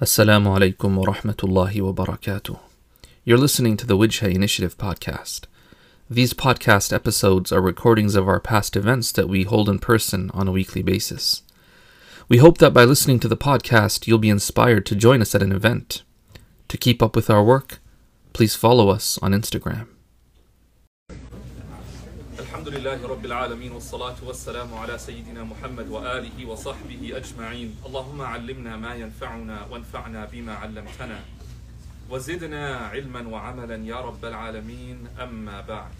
Assalamu alaikum wa rahmatullahi wa barakatuh. You're listening to the Wijha Initiative podcast. These podcast episodes are recordings of our past events that we hold in person on a weekly basis. We hope that by listening to the podcast, you'll be inspired to join us at an event. To keep up with our work, please follow us on Instagram. الحمد لله رب العالمين والصلاة والسلام على سيدنا محمد وآله وصحبه أجمعين اللهم علمنا ما ينفعنا وانفعنا بما علمتنا وزدنا علما وعملا يا رب العالمين أما بعد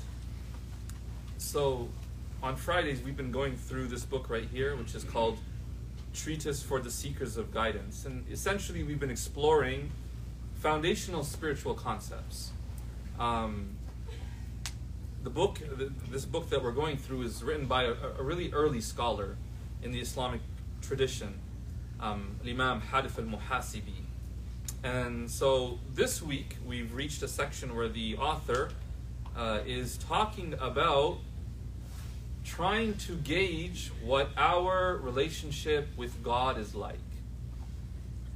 So on Fridays we've been going through this book right here which is called Treatise for the Seekers of Guidance and essentially we've been exploring foundational spiritual concepts um, the book, this book that we're going through, is written by a, a really early scholar in the Islamic tradition, um, Imam Harith al-Muhasibi. And so this week we've reached a section where the author uh, is talking about trying to gauge what our relationship with God is like.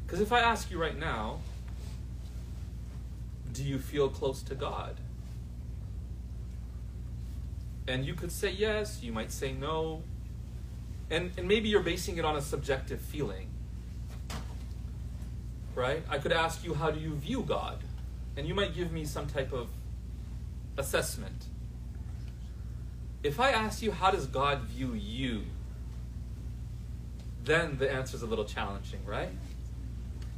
Because if I ask you right now, do you feel close to God? And you could say yes, you might say no. And, and maybe you're basing it on a subjective feeling. Right? I could ask you, how do you view God? And you might give me some type of assessment. If I ask you, how does God view you? Then the answer is a little challenging, right?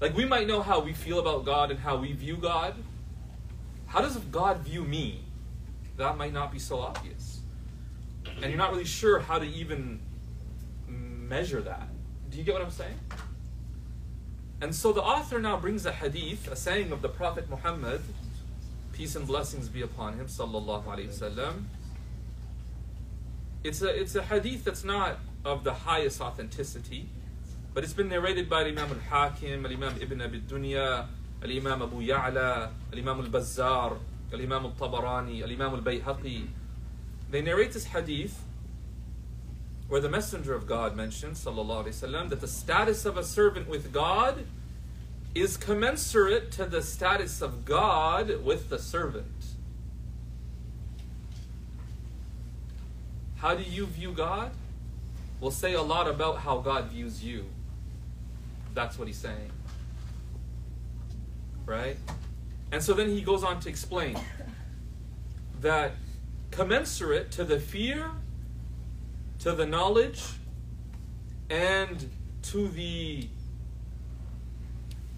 Like we might know how we feel about God and how we view God. How does God view me? That might not be so obvious and you're not really sure how to even measure that. Do you get what I'm saying? And so the author now brings a hadith, a saying of the Prophet Muhammad, peace and blessings be upon him, sallallahu alaihi wasallam. It's a it's a hadith that's not of the highest authenticity, but it's been narrated by Imam al-Hakim, Imam Ibn Abi Dunya, Imam Abu Ya'la, Imam al-Bazzar, Imam al-Tabarani, Imam al-Bayhaqi, they narrate this hadith where the Messenger of God mentions, wasallam, that the status of a servant with God is commensurate to the status of God with the servant. How do you view God? Will say a lot about how God views you. That's what he's saying. Right? And so then he goes on to explain that commensurate to the fear, to the knowledge, and to the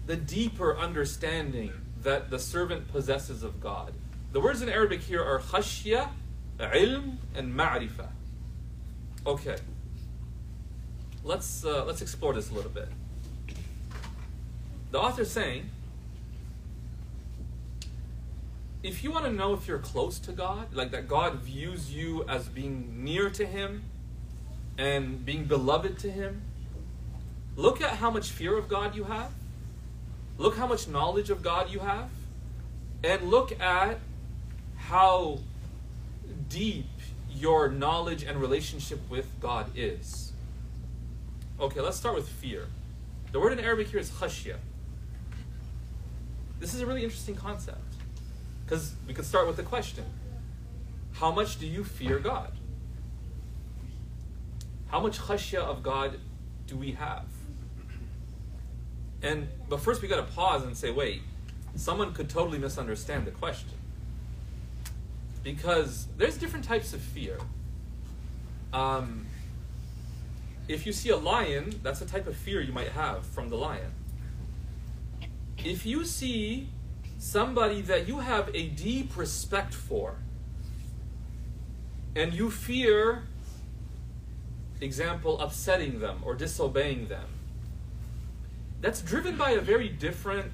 the deeper understanding that the servant possesses of God. The words in Arabic here are khashya, ilm, and ma'rifah. Okay. Let's uh, let's explore this a little bit. The author is saying if you want to know if you're close to God, like that God views you as being near to Him and being beloved to Him, look at how much fear of God you have. Look how much knowledge of God you have. And look at how deep your knowledge and relationship with God is. Okay, let's start with fear. The word in Arabic here is khashya. This is a really interesting concept. Because we could start with the question How much do you fear God? How much khashya of God do we have? And but first we got to pause and say, wait, someone could totally misunderstand the question. Because there's different types of fear. Um, if you see a lion, that's a type of fear you might have from the lion. If you see somebody that you have a deep respect for. And you fear example upsetting them or disobeying them. That's driven by a very different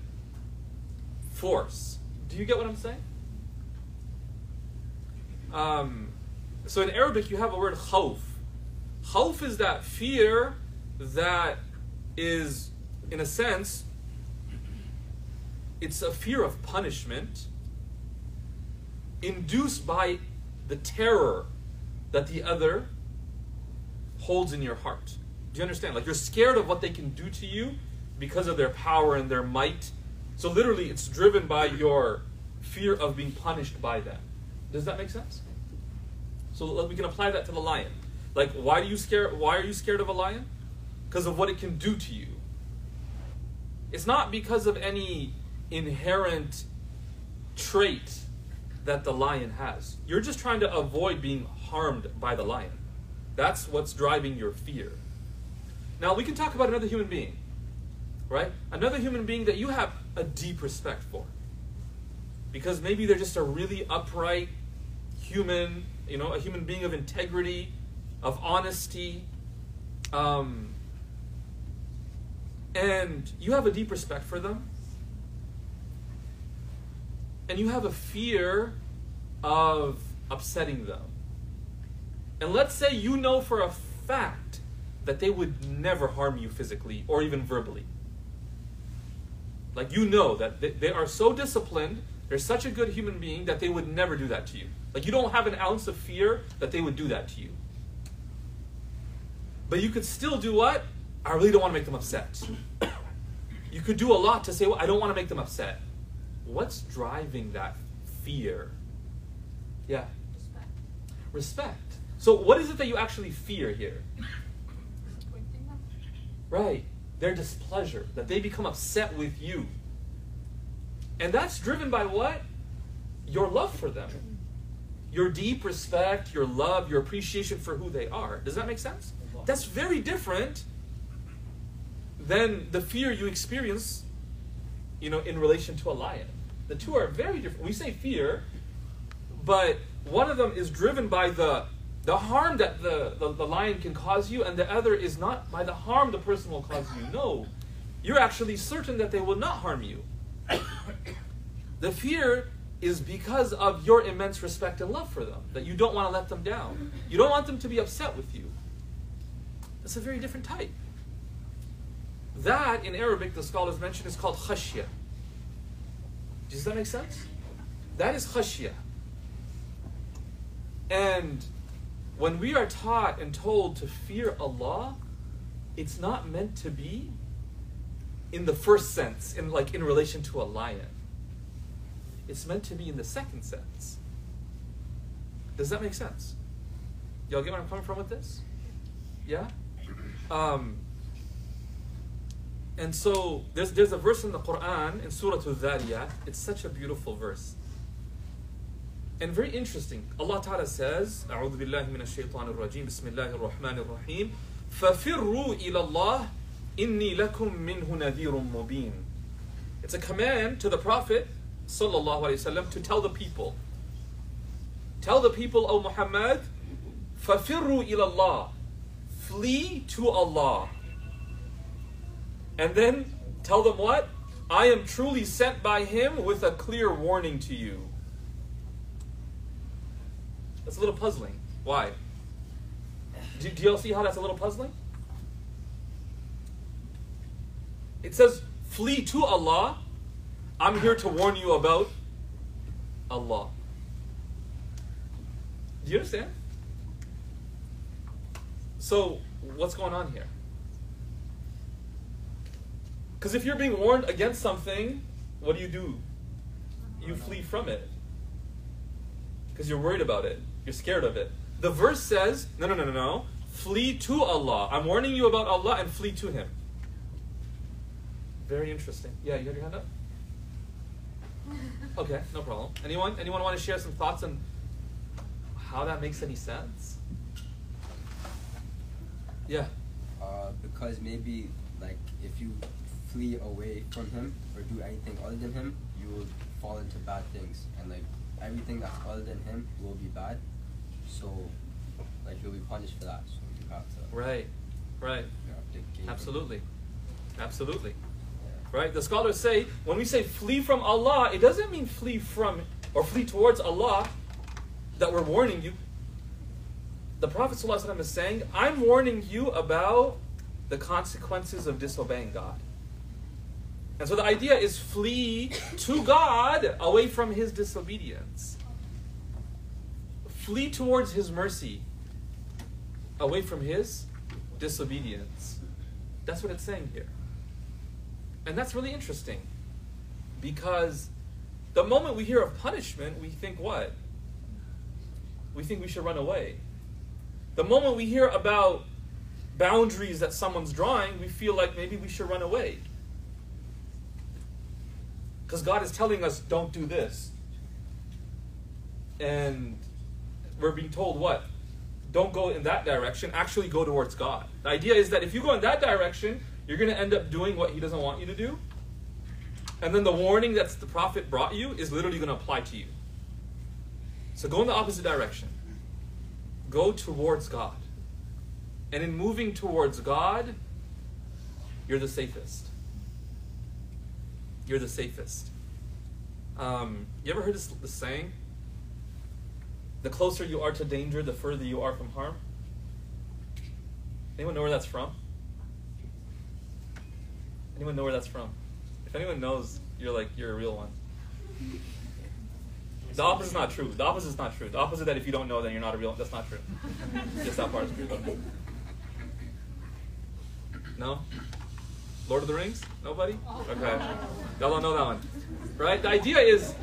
force. Do you get what i'm saying? Um, so in arabic you have a word khawf. Khawf is that fear that is in a sense it's a fear of punishment induced by the terror that the other holds in your heart. Do you understand? Like you're scared of what they can do to you because of their power and their might. So literally, it's driven by your fear of being punished by them. Does that make sense? So we can apply that to the lion. Like, why do you scare? Why are you scared of a lion? Because of what it can do to you. It's not because of any inherent trait that the lion has. You're just trying to avoid being harmed by the lion. That's what's driving your fear. Now, we can talk about another human being, right? Another human being that you have a deep respect for. Because maybe they're just a really upright human, you know, a human being of integrity, of honesty. Um, and you have a deep respect for them. And you have a fear of upsetting them. And let's say you know for a fact that they would never harm you physically or even verbally. Like you know that they, are so disciplined, they're such a good human being that they would never do that to you. Like you don't have an ounce of fear that they would do that to you. But you could still do what? I really don't want to make them upset. You could do a lot to say, well, I don't want to make them upset. What's driving that fear? Yeah. Respect. Respect. So, what is it that you actually fear here? Right. Their displeasure, that they become upset with you. And that's driven by what? Your love for them. Your deep respect, your love, your appreciation for who they are. Does that make sense? That's very different than the fear you experience, you know, in relation to a lion. The two are very different. We say fear, but one of them is driven by the the harm that the, the, the lion can cause you, and the other is not by the harm the person will cause you. No. You're actually certain that they will not harm you. the fear is because of your immense respect and love for them, that you don't want to let them down. You don't want them to be upset with you. That's a very different type. That, in Arabic, the scholars mention, is called khashya. Does that make sense? That is khashya. And when we are taught and told to fear Allah, it's not meant to be in the first sense, in like in relation to a lion. It's meant to be in the second sense. Does that make sense? Y'all get where I'm coming from with this? Yeah? Um, and so there's, there's a verse in the Quran in Surah Al-Dhariyat. It's such a beautiful verse. And very interesting. Allah Ta'ala says, أعوذ بالله من الشيطان الرجيم بسم الله الرحمن الرحيم فَفِرُّوا إِلَى اللَّهِ إِنِّي لَكُم مِّنْهُ نَذِيرٌ مُبِينٌ It's a command to the Prophet sallallahu alaihi wasallam to tell the people. Tell the people, O Muhammad, فَفِرُّوا إِلَى اللَّهِ Flee to Allah. And then tell them what? I am truly sent by Him with a clear warning to you. That's a little puzzling. Why? Do, do y'all see how that's a little puzzling? It says, flee to Allah. I'm here to warn you about Allah. Do you understand? So, what's going on here? Because if you're being warned against something, what do you do? You flee from it. Because you're worried about it. You're scared of it. The verse says, no, no, no, no, no. Flee to Allah. I'm warning you about Allah and flee to Him. Very interesting. Yeah, you have your hand up? Okay, no problem. Anyone? Anyone want to share some thoughts on how that makes any sense? Yeah. Uh, because maybe like if you flee away from him or do anything other than him, you will fall into bad things, and like everything that's other than him will be bad. So, like you'll be punished for that. So you have to. Right. Right. Absolutely. Absolutely. Yeah. Right? The scholars say when we say flee from Allah, it doesn't mean flee from or flee towards Allah that we're warning you. The Prophet ﷺ is saying, I'm warning you about the consequences of disobeying God. And so the idea is flee to God away from his disobedience. Flee towards his mercy away from his disobedience. That's what it's saying here. And that's really interesting because the moment we hear of punishment, we think what? We think we should run away. The moment we hear about boundaries that someone's drawing, we feel like maybe we should run away. Because God is telling us, don't do this. And we're being told what? Don't go in that direction, actually go towards God. The idea is that if you go in that direction, you're going to end up doing what He doesn't want you to do. And then the warning that the prophet brought you is literally going to apply to you. So go in the opposite direction. Go towards God. And in moving towards God, you're the safest. You're the safest. Um, you ever heard this, this saying? The closer you are to danger, the further you are from harm. Anyone know where that's from? Anyone know where that's from? If anyone knows, you're like you're a real one. The opposite is not true. The opposite is not true. The opposite that if you don't know, then you're not a real. one. That's not true. Just that part is true. Though. No. Lord of the Rings? Nobody? Oh. Okay. Y'all don't know that one. Right? The idea is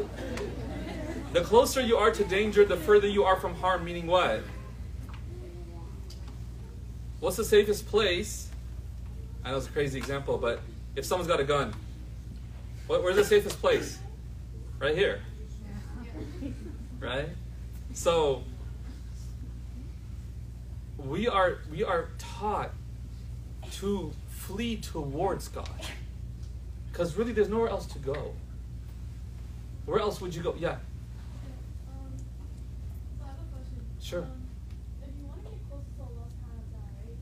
the closer you are to danger, the further you are from harm, meaning what? What's the safest place? I know it's a crazy example, but if someone's got a gun, what, where's the safest place? Right here. Right? So we are we are taught to flee towards God. Because really there's nowhere else to go. Where else would you go? Yeah. Um, so I have a question. Sure. If you want to get close to Allah subhanahu wa ta'ala, right?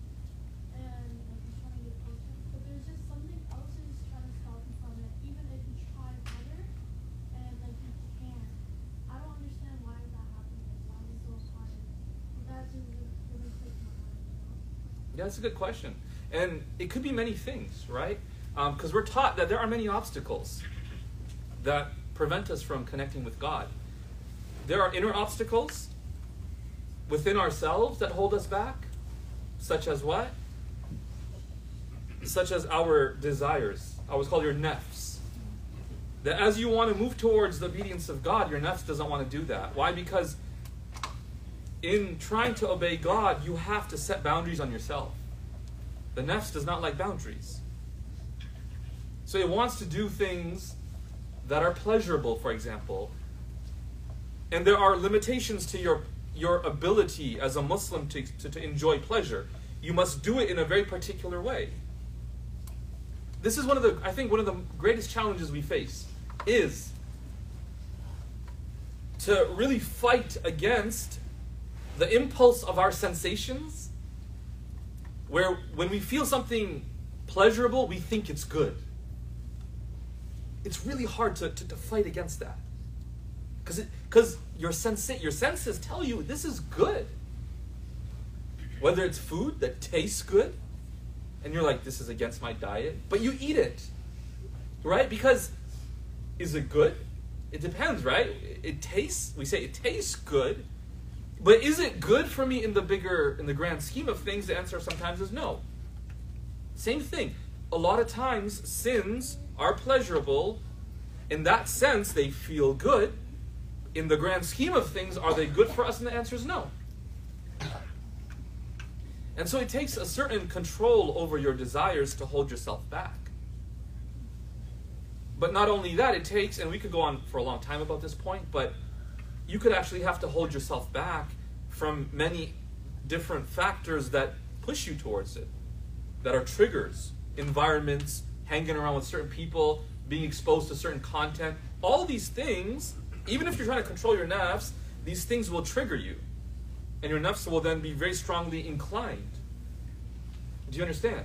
And like you're trying to get closer, but there's just something else that's trying to stop you from it, even if you try harder and like you can't. I don't understand why that happens. Like, why is it so hard? But that just really, really breaks my heart, you know? Yeah, that's a good question. And it could be many things, right? Um, because we're taught that there are many obstacles that prevent us from connecting with God. There are inner obstacles within ourselves that hold us back, such as what? Such as our desires. I was called your nefs. That as you want to move towards the obedience of God, your nefs doesn't want to do that. Why? Because in trying to obey God, you have to set boundaries on yourself. The nefs does not like boundaries. So it wants to do things that are pleasurable, for example. And there are limitations to your, your ability as a Muslim to, to, to enjoy pleasure. You must do it in a very particular way. This is one of the, I think, one of the greatest challenges we face is to really fight against the impulse of our sensations, where when we feel something pleasurable, we think it's good. It's really hard to, to, to fight against that. Because your, sensa- your senses tell you this is good. Whether it's food that tastes good, and you're like, this is against my diet, but you eat it. Right? Because is it good? It depends, right? It tastes, we say it tastes good, but is it good for me in the bigger, in the grand scheme of things? The answer sometimes is no. Same thing. A lot of times, sins are pleasurable. In that sense, they feel good. In the grand scheme of things, are they good for us? And the answer is no. And so it takes a certain control over your desires to hold yourself back. But not only that, it takes, and we could go on for a long time about this point, but you could actually have to hold yourself back from many different factors that push you towards it, that are triggers, environments, hanging around with certain people, being exposed to certain content. All these things, even if you're trying to control your nafs, these things will trigger you. And your nafs will then be very strongly inclined. Do you understand?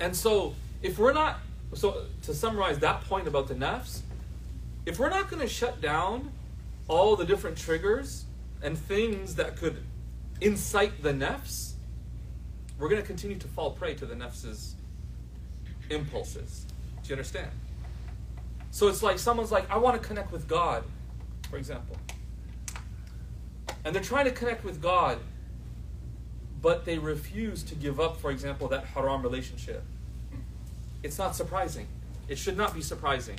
And so, if we're not, so to summarize that point about the nafs, if we're not going to shut down all the different triggers and things that could incite the nefs, we're going to continue to fall prey to the nafs's impulses. Do you understand? So it's like someone's like, I want to connect with God, for example. And they're trying to connect with God, but they refuse to give up, for example, that haram relationship. it's not surprising. It should not be surprising.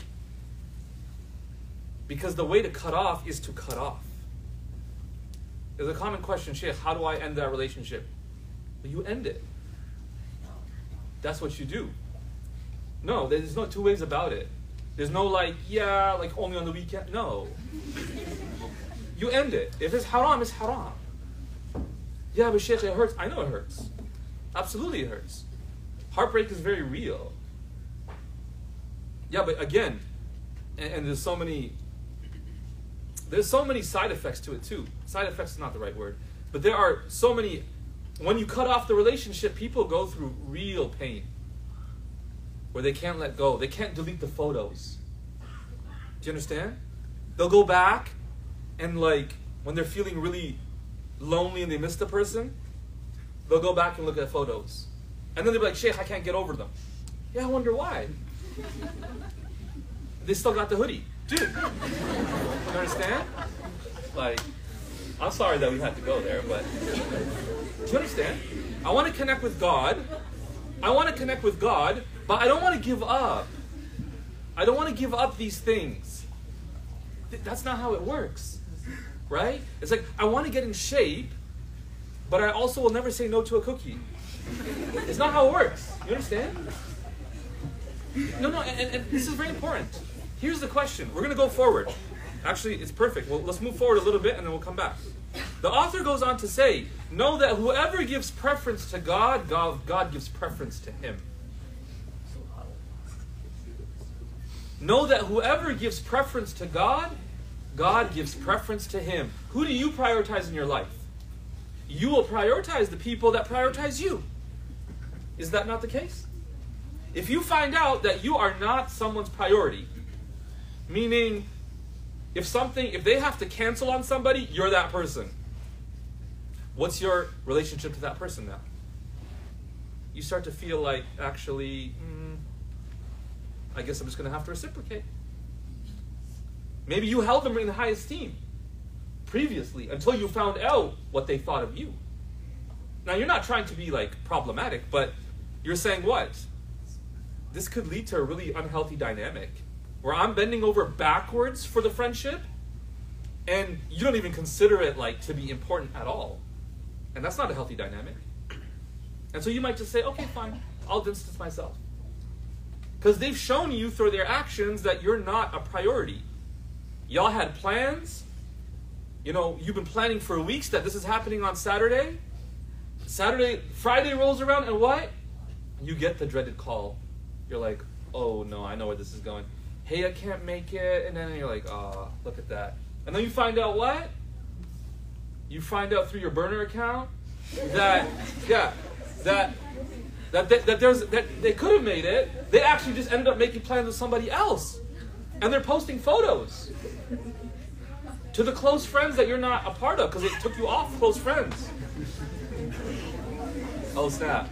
Because the way to cut off is to cut off. There's a common question, Sheikh, how do I end that relationship? Well, you end it. That's what you do. No, there's no two ways about it. There's no like, yeah, like only on the weekend. No. You end it. If it's haram, it's haram. Yeah, but Sheikh, it hurts. I know it hurts. Absolutely, it hurts. Heartbreak is very real. Yeah, but again, and, and there's so many there's so many side effects to it too. Side effects is not the right word, but there are so many. When you cut off the relationship, people go through real pain where they can't let go. They can't delete the photos. Do you understand? They'll go back and like when they're feeling really lonely and they miss the person, they'll go back and look at photos. And then they'll be like, Sheikh, I can't get over them. Yeah, I wonder why. they still got the hoodie. Dude. You understand? Like, I'm sorry that we had to go there, but do you understand? I want to connect with God. I want to connect with God, but I don't want to give up. I don't want to give up these things. That's not how it works. Right? It's like I want to get in shape, but I also will never say no to a cookie. It's not how it works. You understand? No, no, and, and, this is very important. Here's the question. We're going to go forward. Actually, it's perfect. Well, let's move forward a little bit and then we'll come back. The author goes on to say, Know that whoever gives preference to God, God, God gives preference to him. Know that whoever gives preference to God, God gives preference to him. Who do you prioritize in your life? You will prioritize the people that prioritize you. Is that not the case? If you find out that you are not someone's priority, meaning if something if they have to cancel on somebody, you're that person. What's your relationship to that person now? You start to feel like actually mm, I guess I'm just going to have to reciprocate. Maybe you held them in high esteem previously until you found out what they thought of you. Now, you're not trying to be like problematic, but you're saying what? This could lead to a really unhealthy dynamic where I'm bending over backwards for the friendship and you don't even consider it like to be important at all. And that's not a healthy dynamic. And so you might just say, okay, fine, I'll distance myself. Because they've shown you through their actions that you're not a priority. Y'all had plans. You know, you've been planning for weeks that this is happening on Saturday. Saturday, Friday rolls around, and what? You get the dreaded call. You're like, oh no, I know where this is going. Hey, I can't make it. And then you're like, oh, look at that. And then you find out what? You find out through your burner account that, yeah, that that, that, that there's that they could have made it. They actually just ended up making plans with somebody else, and they're posting photos to the close friends that you're not a part of because it took you off close friends. Oh snap!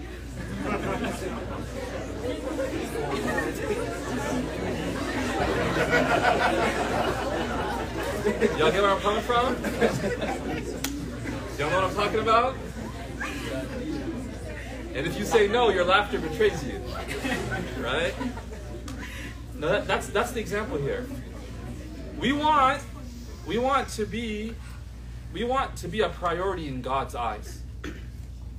Y'all get where I'm coming from? Y'all know what I'm talking about? And if you say no, your laughter betrays you. Right? No, that, that's that's the example here. We want we want to be we want to be a priority in God's eyes.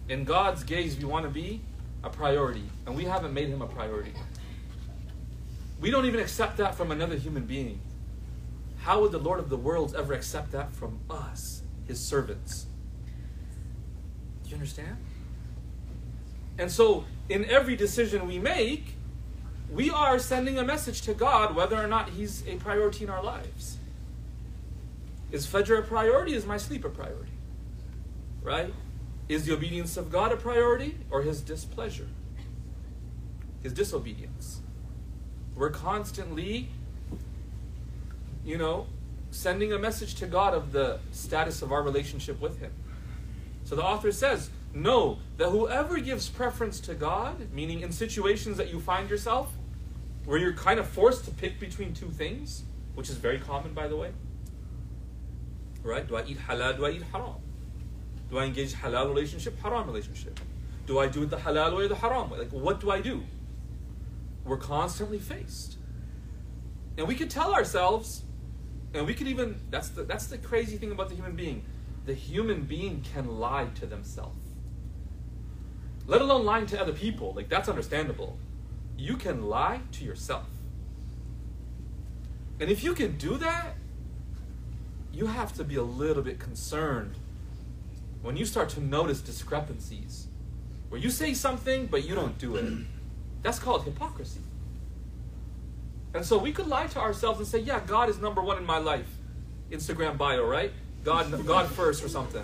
In God's gaze, we want to be a priority, and we haven't made him a priority. We don't even accept that from another human being. How would the Lord of the worlds ever accept that from us, his servants? Do you understand? And so, in every decision we make, we are sending a message to God whether or not He's a priority in our lives. Is Fajr a priority? Is my sleep a priority? Right? Is the obedience of God a priority or His displeasure? His disobedience. We're constantly, you know, sending a message to God of the status of our relationship with Him. So the author says, know that whoever gives preference to God, meaning in situations that you find yourself where you're kind of forced to pick between two things, which is very common, by the way. Right? Do I eat halal? Do I eat haram? Do I engage halal relationship, haram relationship? Do I do it the halal way or the haram way? Like, what do I do? We're constantly faced. And we could tell ourselves, and we could even that's the that's the crazy thing about the human being. The human being can lie to themselves. Let alone lying to other people. Like that's understandable. You can lie to yourself. And if you can do that, you have to be a little bit concerned when you start to notice discrepancies where you say something but you don't do it. That's called hypocrisy. And so we could lie to ourselves and say, yeah, God is number one in my life. Instagram bio, right? God, God first or something.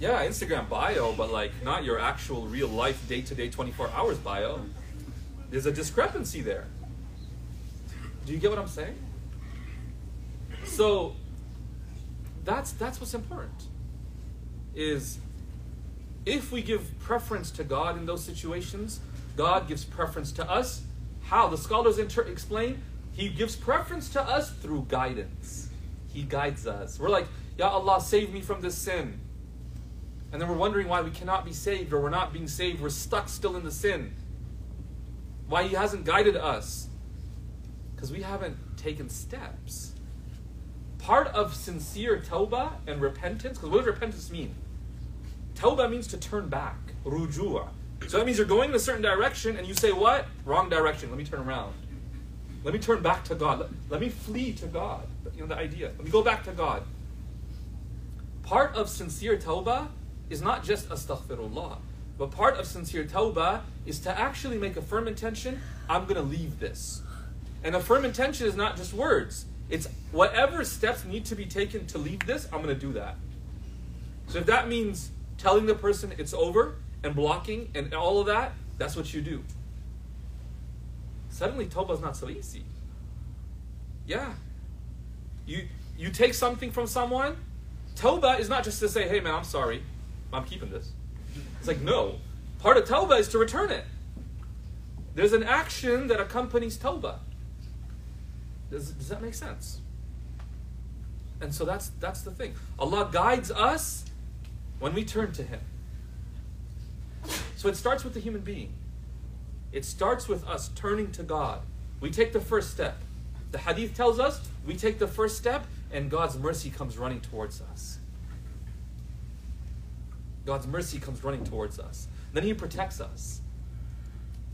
Yeah, Instagram bio, but like not your actual real life day to day 24 hours bio. There's a discrepancy there. Do you get what I'm saying? So that's that's what's important. Is if we give preference to God in those situations, God gives preference to us. How? The scholars inter- explain He gives preference to us through guidance. He guides us. We're like, Ya Allah, save me from this sin. And then we're wondering why we cannot be saved or we're not being saved. We're stuck still in the sin. Why He hasn't guided us. Because we haven't taken steps. Part of sincere tawbah and repentance, because what does repentance mean? Tawbah means to turn back. Rujua. So that means you're going in a certain direction and you say, What? Wrong direction. Let me turn around. Let me turn back to God. Let, let me flee to God. You know the idea. Let me go back to God. Part of sincere tawbah is not just astaghfirullah, but part of sincere tawbah is to actually make a firm intention I'm going to leave this. And a firm intention is not just words, it's whatever steps need to be taken to leave this, I'm going to do that. So if that means telling the person it's over and blocking and all of that, that's what you do. Suddenly, Tawbah is not so easy. Yeah. You, you take something from someone, Tawbah is not just to say, hey man, I'm sorry, I'm keeping this. It's like, no. Part of Tawbah is to return it. There's an action that accompanies Tawbah. Does, does that make sense? And so that's that's the thing. Allah guides us when we turn to Him. So it starts with the human being. It starts with us turning to God. We take the first step. The hadith tells us we take the first step and God's mercy comes running towards us. God's mercy comes running towards us. Then He protects us.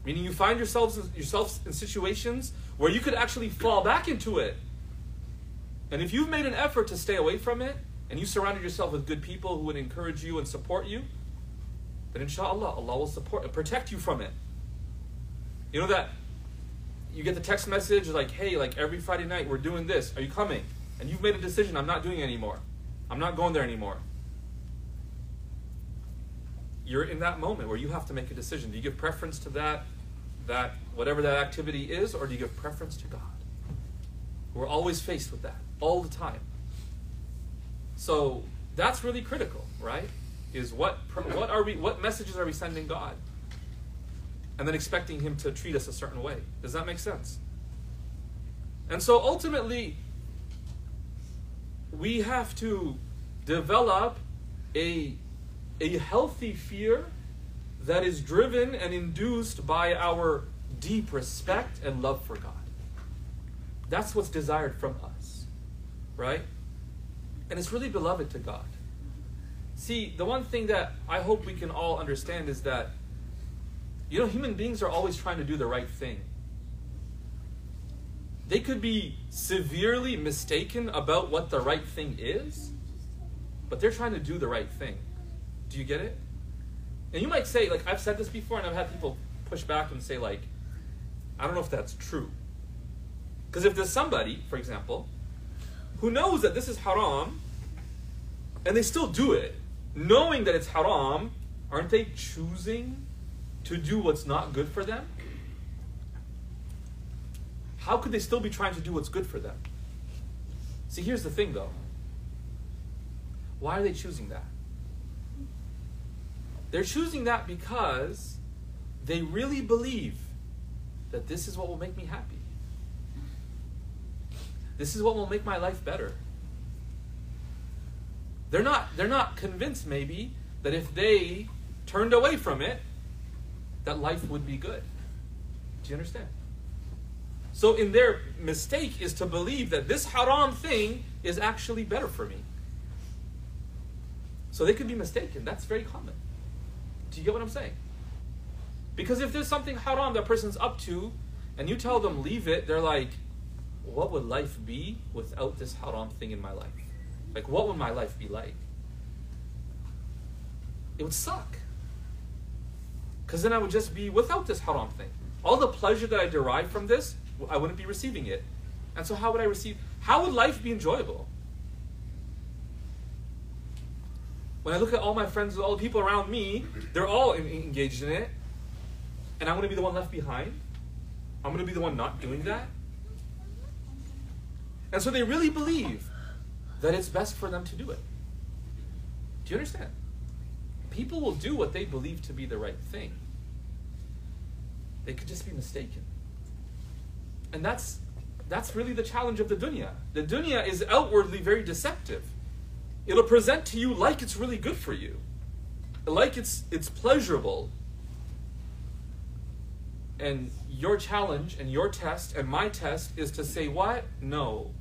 Meaning you find yourselves yourselves in situations where you could actually fall back into it. And if you've made an effort to stay away from it, and you surrounded yourself with good people who would encourage you and support you, then inshallah, Allah will support and protect you from it. You know that you get the text message like, hey, like every Friday night we're doing this. Are you coming? And you've made a decision, I'm not doing it anymore. I'm not going there anymore. You're in that moment where you have to make a decision. Do you give preference to that, that whatever that activity is, or do you give preference to God? We're always faced with that, all the time. So that's really critical, right? Is what what are we what messages are we sending God? And then expecting him to treat us a certain way. Does that make sense? And so ultimately we have to develop a a healthy fear that is driven and induced by our deep respect and love for God. That's what's desired from us, right? And it's really beloved to God. See, the one thing that I hope we can all understand is that, you know, human beings are always trying to do the right thing. They could be severely mistaken about what the right thing is, but they're trying to do the right thing. Do you get it? And you might say, like, I've said this before, and I've had people push back and say, like, I don't know if that's true. Because if there's somebody, for example, who knows that this is haram, and they still do it, knowing that it's haram, aren't they choosing to do what's not good for them? How could they still be trying to do what's good for them? See, here's the thing though. Why are they choosing that? They're choosing that because they really believe that this is what will make me happy. This is what will make my life better. They're not they're not convinced maybe that if they turned away from it that life would be good. Do you understand? So, in their mistake is to believe that this haram thing is actually better for me. So they could be mistaken. That's very common. Do you get what I'm saying? Because if there's something haram that person's up to, and you tell them leave it, they're like, what would life be without this haram thing in my life? Like, what would my life be like? It would suck. Because then I would just be without this haram thing. All the pleasure that I derive from this, I wouldn't be receiving it. And so, how would I receive? How would life be enjoyable? When I look at all my friends, all the people around me, they're all engaged in it, and I'm going to be the one left behind. I'm going to be the one not doing that. And so they really believe that it's best for them to do it. Do you understand? People will do what they believe to be the right thing. They could just be mistaken. And that's that's really the challenge of the dunya. The dunya is outwardly very deceptive. It'll present to you like it's really good for you. Like it's it's pleasurable. And your challenge and your test and my test is to say what? No.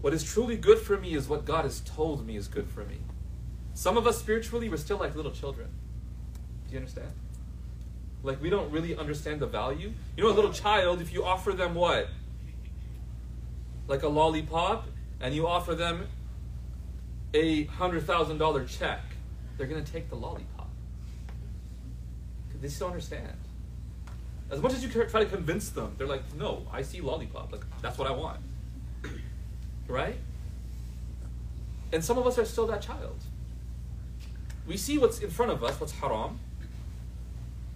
What is truly good for me is what God has told me is good for me. Some of us spiritually, we're still like little children. Do you understand? Like we don't really understand the value. You know, a little child, if you offer them what? Like a lollipop, and you offer them a hundred thousand dollar check, they're gonna take the lollipop. They still understand. As much as you try to convince them, they're like, no, I see lollipop. Like that's what I want. Right? And some of us are still that child. We see what's in front of us, what's haram.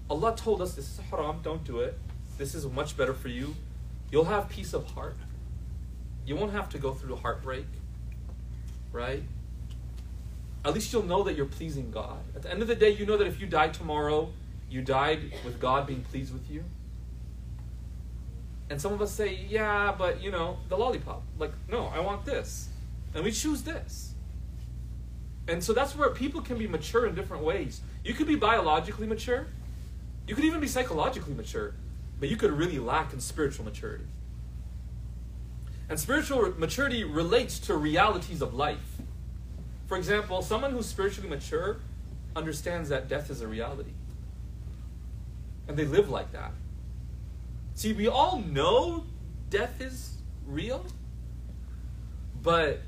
Allah told us this is haram, don't do it. This is much better for you. You'll have peace of heart. You won't have to go through heartbreak. Right? At least you'll know that you're pleasing God. At the end of the day, you know that if you die tomorrow, you died with God being pleased with you. And some of us say, yeah, but you know, the lollipop. Like, no, I want this. And we choose this. And so that's where people can be mature in different ways. You could be biologically mature, you could even be psychologically mature, but you could really lack in spiritual maturity. And spiritual maturity relates to realities of life. For example, someone who's spiritually mature understands that death is a reality. And they live like that. See, we all know death is real, but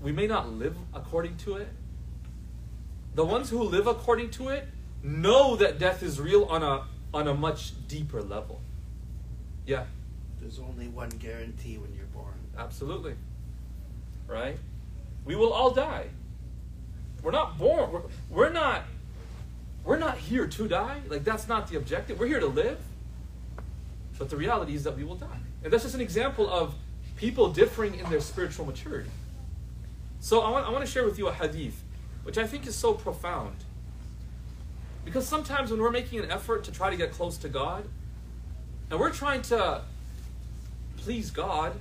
we may not live according to it. The ones who live according to it know that death is real on a on a much deeper level. Yeah. There's only one guarantee when you're born. Absolutely. Right? We will all die. We're not born. We're, we're not we're not here to die. Like that's not the objective. We're here to live. But the reality is that we will die. And that's just an example of people differing in their spiritual maturity. So I want, I want to share with you a hadith, which I think is so profound. Because sometimes when we're making an effort to try to get close to God, and we're trying to please God,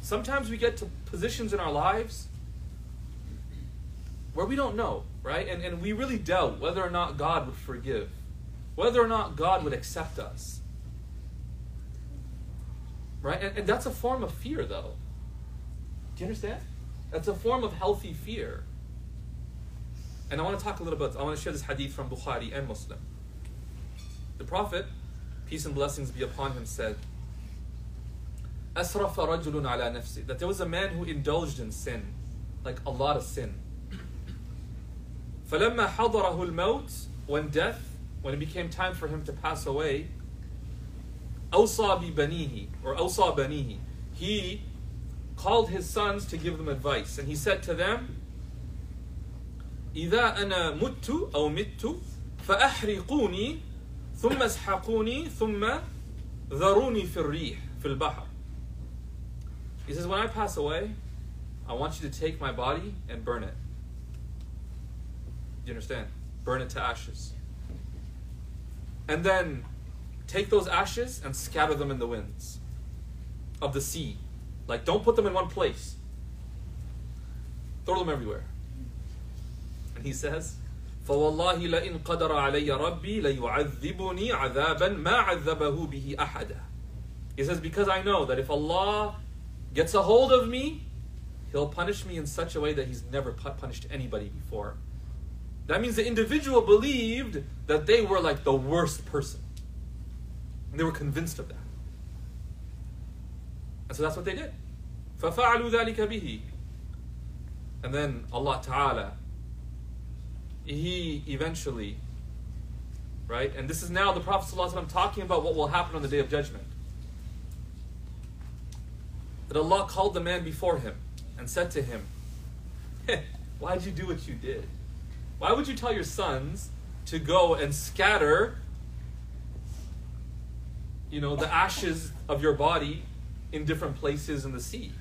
sometimes we get to positions in our lives where we don't know, right? And, and we really doubt whether or not God would forgive, whether or not God would accept us. Right? And, and that's a form of fear, though. Do you understand? That's a form of healthy fear. And I want to talk a little bit, I want to share this hadith from Bukhari and Muslim. The Prophet, peace and blessings be upon him, said, أسرف رجل على نفسه that there was a man who indulged in sin, like a lot of sin. فلما حضره الموت when death, when it became time for him to pass away, أوصى ببنيه or أوصى بنيه, he called his sons to give them advice, and he said to them, إذا أنا مت أو مت فأحرقوني ثم اسحقوني ثم ذروني في الريح في البحر. He says, when I pass away, I want you to take my body and burn it. Do you understand? Burn it to ashes. And then take those ashes and scatter them in the winds of the sea. Like, don't put them in one place. Throw them everywhere. And he says, فوالله لئن قدر علي ربي ليعذبني عذابا ما عذبه به أحدا. He says, because I know that if Allah gets a hold of me, He'll punish me in such a way that He's never pu- punished anybody before. That means the individual believed that they were like the worst person. And they were convinced of that. And so that's what they did. فَفَعَلُوا ذَلِكَ بِهِ And then Allah Ta'ala, He eventually, right? And this is now the Prophet ﷺ talking about what will happen on the Day of Judgment. That Allah called the man before him and said to him, Why did you do what you did? Why would you tell your sons to go and scatter, you know, the ashes of your body in different places in the sea?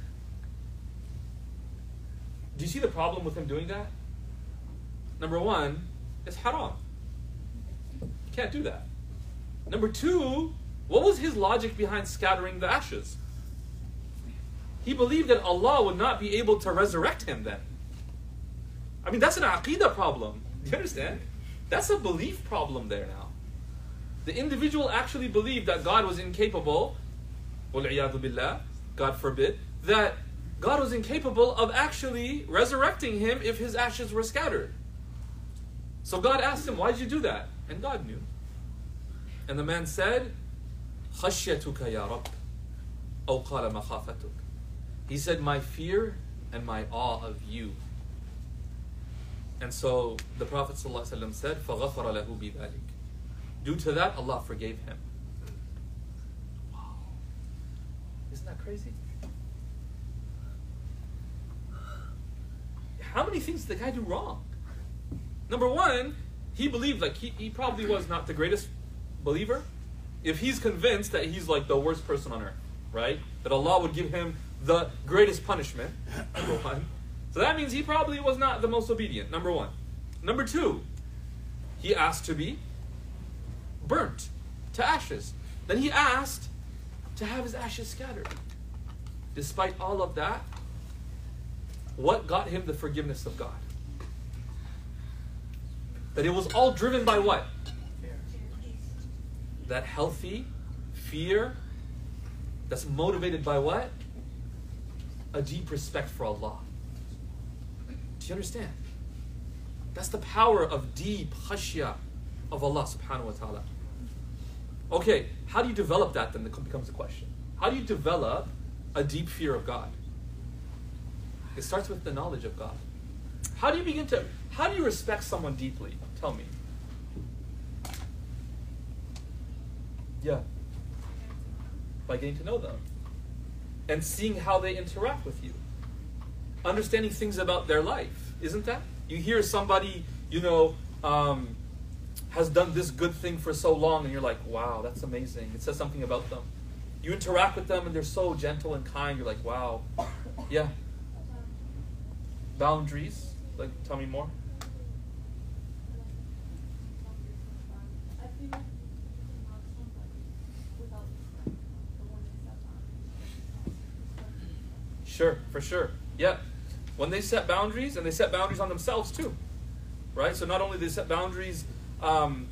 Do you see the problem with him doing that? Number one, it's haram. You can't do that. Number two, what was his logic behind scattering the ashes? He believed that Allah would not be able to resurrect him then. I mean, that's an aqidah problem. Do you understand? That's a belief problem there now. The individual actually believed that God was incapable, وَالْعِيَاذُ billah, God forbid, that God was incapable of actually resurrecting him if his ashes were scattered. So God asked him, Why did you do that? And God knew. And the man said, خشيتك يا رب أو قال مخافتك He said, My fear and my awe of you. And so the Prophet ﷺ said, فَغَفَرَ لَهُ بِذَلِكَ Due to that, Allah forgave him. Wow. Isn't that crazy? How many things did the guy do wrong? Number one, he believed like he, he probably was not the greatest believer. If he's convinced that he's like the worst person on earth, right? That Allah would give him the greatest punishment, number one. So that means he probably was not the most obedient, number one. Number two, he asked to be burnt to ashes. Then he asked to have his ashes scattered. Despite all of that, what got him the forgiveness of God? That it was all driven by what? That healthy fear that's motivated by what? A deep respect for Allah. You understand? That's the power of deep khashya of Allah subhanahu wa ta'ala. Okay, how do you develop that then? That becomes the question. How do you develop a deep fear of God? It starts with the knowledge of God. How do you begin to, how do you respect someone deeply? Tell me. Yeah. By getting to know them and seeing how they interact with you. Understanding things about their life, isn't that? You hear somebody, you know, um, has done this good thing for so long, and you're like, wow, that's amazing. It says something about them. You interact with them, and they're so gentle and kind. You're like, wow, yeah. Boundaries, like, tell me more. Sure, for sure. Yeah. When they set boundaries, and they set boundaries on themselves too, right? So not only they set boundaries, um,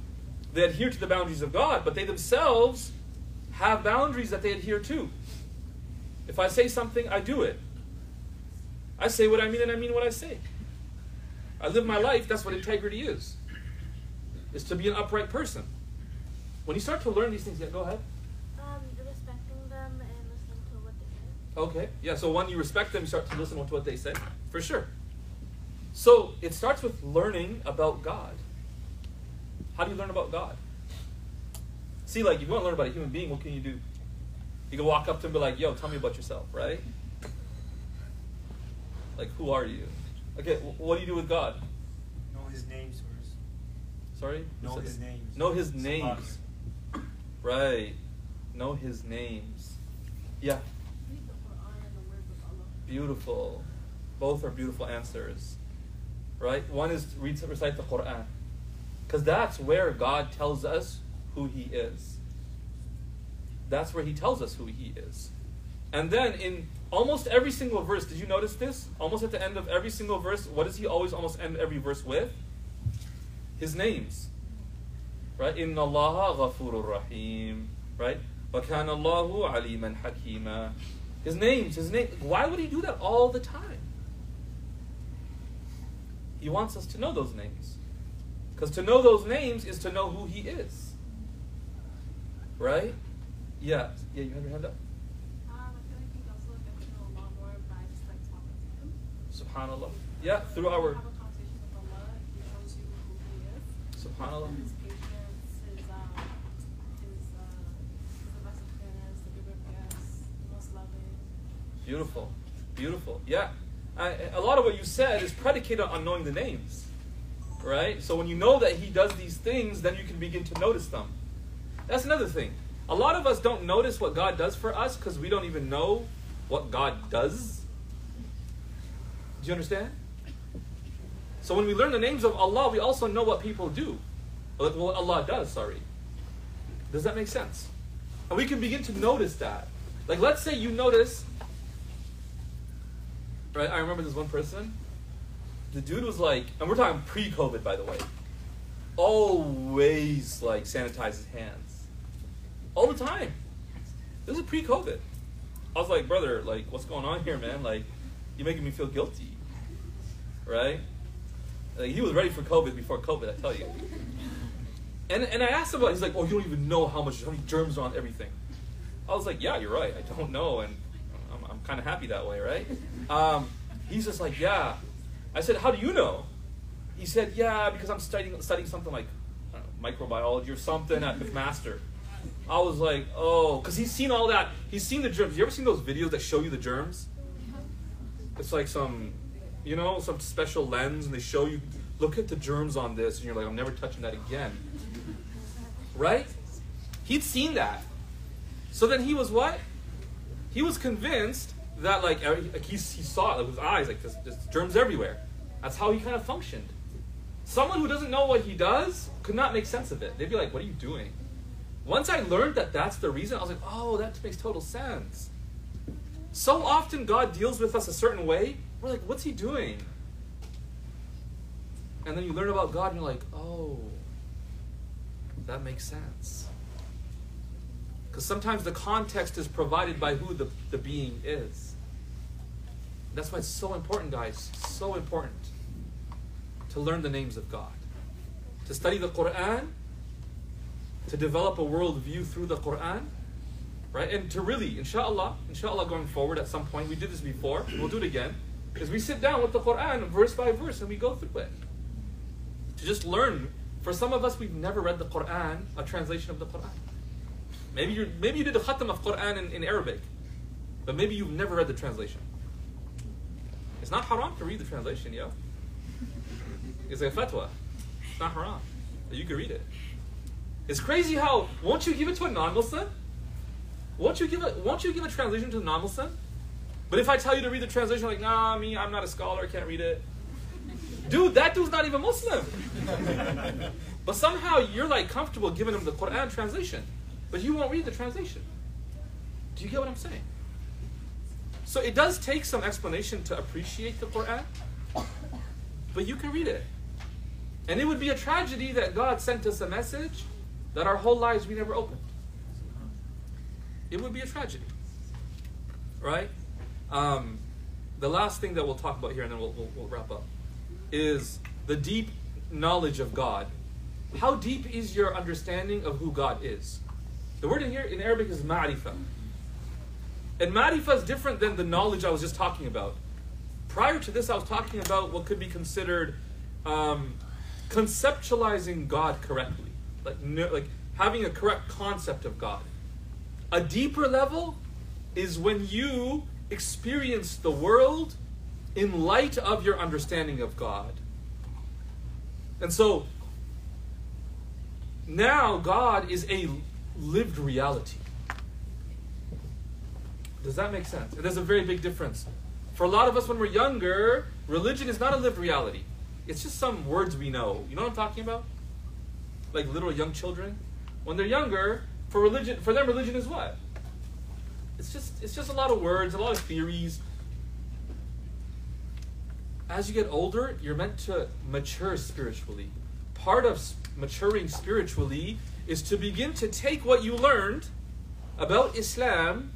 they adhere to the boundaries of God, but they themselves have boundaries that they adhere to. If I say something, I do it. I say what I mean, and I mean what I say. I live my life. That's what integrity is. Is to be an upright person. When you start to learn these things, yeah, go ahead. Um, respecting them and listening to what they say. Okay. Yeah, so when you respect them, you start to listen to what they say. For sure. So it starts with learning about God. How do you learn about God? See, like, if you want to learn about a human being, what can you do? You can walk up to him and be like, yo, tell me about yourself, right? Like, who are you? Okay, what do you do with God? Know his names first. Sorry? Know his that? names. Know his names. Right. Know his names. Yeah. Read the Quran and the words of Allah Beautiful. Both are beautiful answers. Right? One is read recite the Quran. Because that's where God tells us who He is. That's where He tells us who He is. And then in almost every single verse, did you notice this? Almost at the end of every single verse, what does He always almost end every verse with? His names. Right? Inna Allah ghafurur rahim. Right? وَكَانَ اللَّهُ عَلِيمًا حَكِيمًا his names, his name. Why would he do that all the time? He wants us to know those names. Because to know those names is to know who he is. Right? Yeah. Yeah, you have your hand up? Um, like you also get to know a lot more by just like talking to him. Subhanallah. Yeah, through our have a conversation with Allah, he shows you who he is. Subhanallah. His patience, his um, his uh, his the best of fairness, the giver of gifts, the most loving. Beautiful, beautiful. Yeah, I, a lot of what you said is predicated on knowing the names, right? So when you know that He does these things, then you can begin to notice them. That's another thing. A lot of us don't notice what God does for us because we don't even know what God does. Do you understand? So when we learn the names of Allah, we also know what people do, what what Allah does. Sorry. Does that make sense? And we can begin to notice that. Like, let's say you notice right? I remember this one person. The dude was like, and we're talking pre-COVID, by the way. Always like sanitize his hands, all the time. This is pre-COVID. I was like, brother, like, what's going on here, man? Like, you're making me feel guilty, right? Like, he was ready for COVID before COVID, I tell you. And and I asked him about. He's like, oh, you don't even know how much how many germs are on everything. I was like, yeah, you're right. I don't know, and I'm, I'm kind of happy that way, right? Um, he's just like, yeah. I said, how do you know? He said, yeah, because I'm studying studying something like know, microbiology or something at McMaster. I was like, oh, because he's seen all that. He's seen the germs. You ever seen those videos that show you the germs? It's like some, you know, some special lens, and they show you, look at the germs on this, and you're like, I'm never touching that again. Right? He'd seen that. So then he was what? He was convinced that like, like he, he saw it with his eyes, like there's germs everywhere. That's how he kind of functioned. Someone who doesn't know what he does could not make sense of it. They'd be like, "What are you doing?" Once I learned that that's the reason, I was like, "Oh, that makes total sense." So often God deals with us a certain way. We're like, "What's he doing?" And then you learn about God, and you're like, "Oh, that makes sense." Because sometimes the context is provided by who the, the being is. That's why it's so important, guys. So important to learn the names of God, to study the Quran, to develop a worldview through the Quran, right? And to really, inshallah, inshallah, going forward at some point, we did this before, we'll do it again, is we sit down with the Quran verse by verse and we go through it. To just learn. For some of us, we've never read the Quran, a translation of the Quran. Maybe you maybe you did a khatam of Quran in, in Arabic, but maybe you've never read the translation. It's not haram to read the translation, yo. It's a fatwa. It's not haram. You can read it. It's crazy how won't you give it to a non-Muslim? Won't you give a won't you give a translation to a non-Muslim? But if I tell you to read the translation, like, nah, me, I'm not a scholar, I can't read it. Dude, that dude's not even Muslim. but somehow you're like comfortable giving him the Quran translation, but you won't read the translation. Do you get what I'm saying? So it does take some explanation to appreciate the Quran, but you can read it. And it would be a tragedy that God sent us a message that our whole lives we never opened. It would be a tragedy. Right? Um, the last thing that we'll talk about here, and then we'll, we'll, we'll wrap up, is the deep knowledge of God. How deep is your understanding of who God is? The word in here in Arabic is ma'rifah. And ma'rifah is different than the knowledge I was just talking about. Prior to this, I was talking about what could be considered um, conceptualizing God correctly, like like having a correct concept of God. A deeper level is when you experience the world in light of your understanding of God. And so now God is a lived reality. Does that make sense? There's a very big difference. For a lot of us, when we're younger, religion is not a lived reality. It's just some words we know. You know what I'm talking about? Like little young children. When they're younger, for religion, for them, religion is what? It's just, it's just a lot of words, a lot of theories. As you get older, you're meant to mature spiritually, part of maturing spiritually is to begin to take what you learned about Islam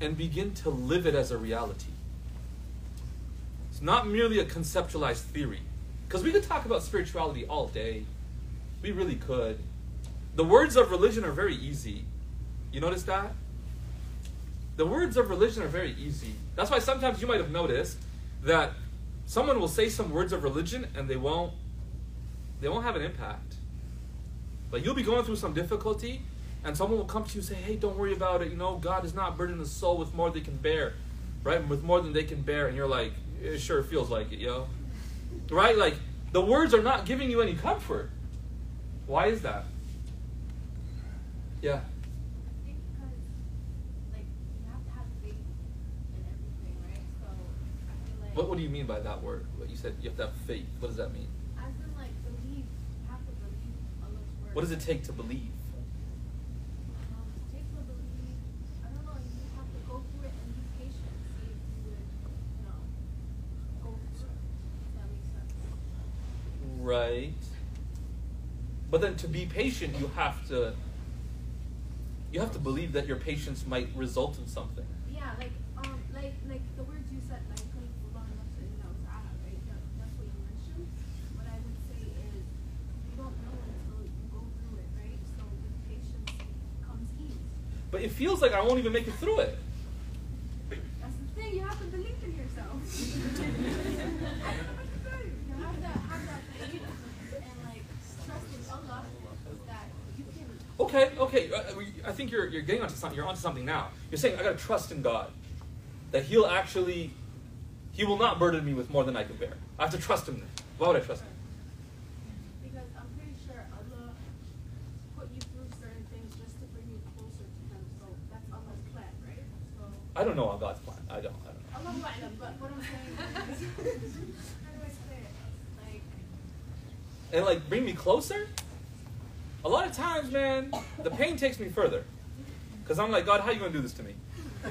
and begin to live it as a reality. It's not merely a conceptualized theory. Because we could talk about spirituality all day. We really could. The words of religion are very easy. You notice that? The words of religion are very easy. That's why sometimes you might have noticed that someone will say some words of religion and they won't they won't have an impact. Like you'll be going through some difficulty and someone will come to you and say, Hey, don't worry about it, you know, God is not burdening the soul with more than they can bear. Right? With more than they can bear, and you're like, it sure feels like it, yo. Right? Like the words are not giving you any comfort. Why is that? Yeah. I think because, like, you have to have faith in everything, right? So, I feel like. What, what do you mean by that word? What you said you have to have faith. What does that mean? As in, like, believe. Have to believe. What does it take to believe? Um, it takes a belief. I don't know. You have to go through it and be patient. See if you would, you know, go through it. Does that make sense? Right. But then to be patient, you have to you have to believe that your patience might result in something. Yeah, like um, like like the words you said, like "Kul huwallahu ahad," you know, ta'ala, right? That, that's what you mentioned. What I would say is, you don't know until you go through it, right? So with patience comes ease. But it feels like I won't even make it through it. That's the thing. You have to believe in yourself. I don't know what to tell you. You have to have that faith and like trust in Allah that you can. Okay, okay. uh, I think you're you're getting onto something. You're onto something now. You're saying I gotta trust in God, that He'll actually, He will not burden me with more than I can bear. I have to trust Him. Then. Why would I trust Him? Because I'm pretty sure Allah put you through certain things just to bring you closer to Him. So that's Allah's plan, right? So I don't know on God's plan. I don't. I don't know. Allah but what I'm saying is, how do I say it? Like, and like bring me closer. A lot of times, man, the pain takes me further, because I'm like, God, how you gonna do this to me? it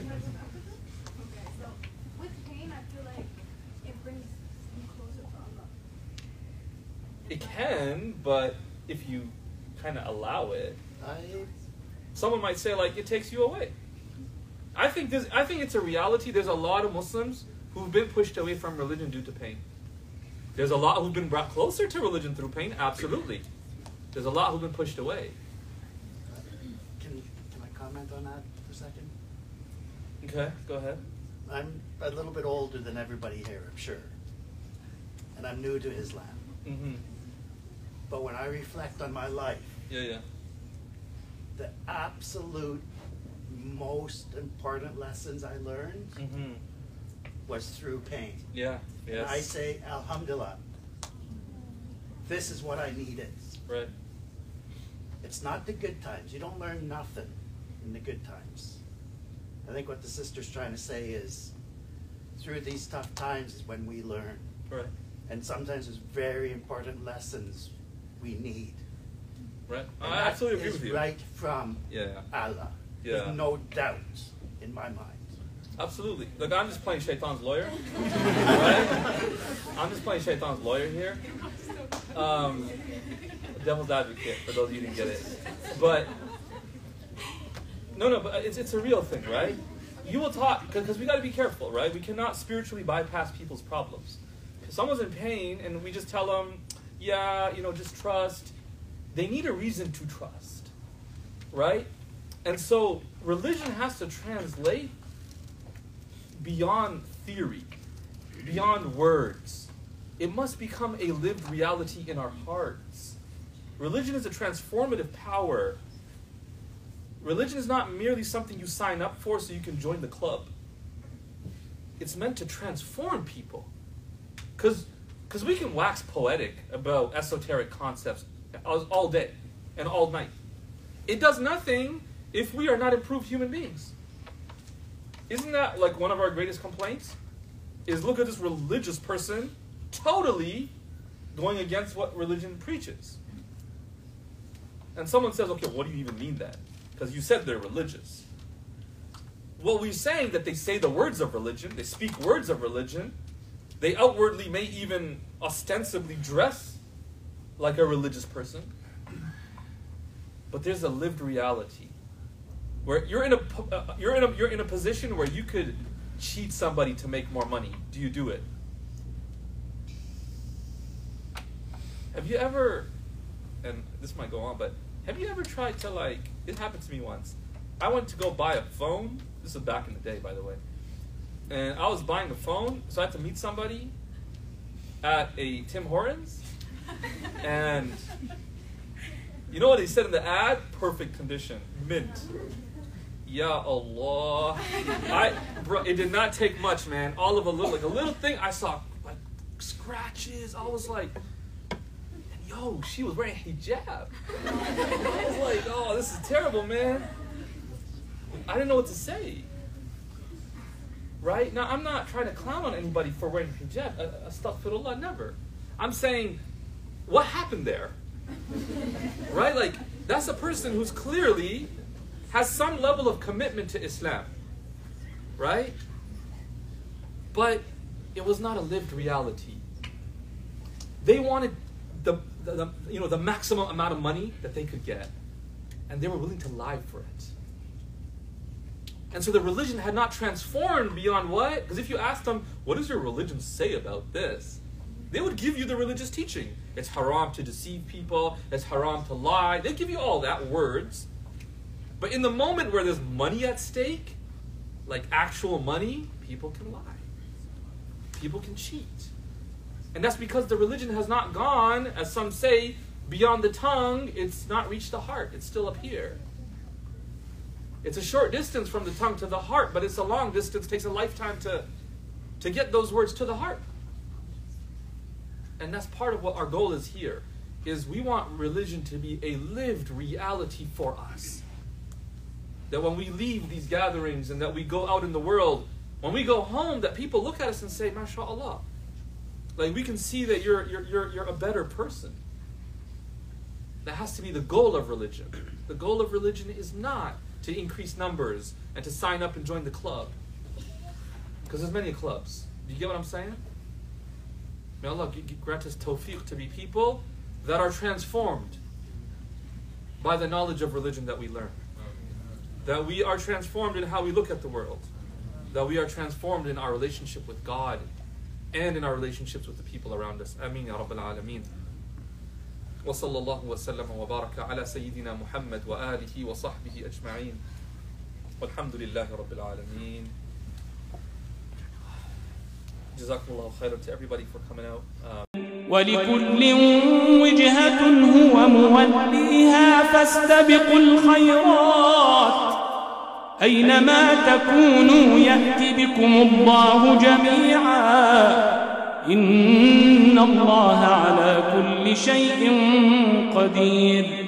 to. It can, but if you kind of allow it, someone might say like it takes you away. I think this. I think it's a reality. There's a lot of Muslims who've been pushed away from religion due to pain. There's a lot who've been brought closer to religion through pain. Absolutely. There's a lot who've been pushed away. can can I comment on that for a second? Okay, go ahead. I'm a little bit older than everybody here, I'm sure, and I'm new to Islam. Mm-hmm. But when I reflect on my life, Yeah, yeah. the absolute most important lessons I learned Mm-hmm. was through pain. Yeah. And I say, Alhamdulillah, this is what I needed. Right. It's not the good times. You don't learn nothing in the good times. I think what the sister's trying to say is through these tough times is when we learn. Right. And sometimes there's very important lessons we need. Right. And I that absolutely agree is with you. right from Yeah. yeah. Allah. Yeah. With no doubt in my mind. Absolutely. Look, I'm just playing Shaitan's lawyer. right? I'm just playing Shaitan's lawyer here. Um, devil's advocate, for those of you who didn't get it. But, no, no, but it's, it's a real thing, right? You will talk, because we got to be careful, right? We cannot spiritually bypass people's problems. If someone's in pain and we just tell them, yeah, you know, just trust, they need a reason to trust, right? And so religion has to translate beyond theory, beyond words. It must become a lived reality in our hearts. Religion is a transformative power. Religion is not merely something you sign up for so you can join the club. It's meant to transform people. Because we can wax poetic about esoteric concepts all day and all night. It does nothing if we are not improved human beings. Isn't that like one of our greatest complaints? Is look at this religious person totally going against what religion preaches. And someone says, okay, what do you even mean then? Because you said they're religious. Well, we're saying that they say the words of religion, they speak words of religion, they outwardly may even ostensibly dress like a religious person, but there's a lived reality where you're in a uh, you're in a you're in a position where you could cheat somebody to make more money. Do you do it? Have you ever and this might go on, but have you ever tried to like it happened to me once. I went to go buy a phone. This is back in the day, by the way. And I was buying a phone, so I had to meet somebody at a Tim Hortons. And you know what he said in the ad? Perfect condition, mint. Ya Allah. I bro, it did not take much, man. All of a little, like a little thing. I saw like scratches. I was like, yo, she was wearing hijab. I was like, oh, this is terrible, man. I didn't know what to say. Right? Now, I'm not trying to clown on anybody for wearing hijab. Astaghfirullah, never. I'm saying, what happened there? Right? Like, that's a person who's clearly has some level of commitment to Islam. Right? But it was not a lived reality. They wanted the, the, you know the maximum amount of money that they could get, and they were willing to lie for it. And so the religion had not transformed beyond what? Because if you asked them, what does your religion say about this? They would give you the religious teaching. It's haram to deceive people, it's haram to lie. They give you all that words. But in the moment where there's money at stake, like actual money, people can lie. People can cheat. And that's because the religion has not gone, as some say, beyond the tongue. It's not reached the heart. It's still up here. It's a short distance from the tongue to the heart, but it's a long distance. Takes a lifetime to, to get those words to the heart. And that's part of what our goal is here. Is we want religion to be a lived reality for us. That when we leave these gatherings and that we go out in the world, when we go home, that people look at us and say, MashaAllah. Like we can see that you're, you're, you're, you're a better person. That has to be the goal of religion. The goal of religion is not to increase numbers and to sign up and join the club. Because there's many clubs. Do you get what I'm saying? May Allah grant us tawfiq to be people that are transformed by the knowledge of religion that we learn. That we are transformed in how we look at the world. That we are transformed in our relationship with God and in our relationships with the people around us. Ameen ya Rabbil Alameen. وصلى الله وسلم وبارك على سيدنا محمد وآله وصحبه أجمعين والحمد لله رب العالمين جزاكم الله خيرا to everybody for coming out um, ولكل وجهة هو موليها فاستبقوا الخيرات أينما تكونوا يأتي بكم الله جميعا إن الله على كل شيء قدير.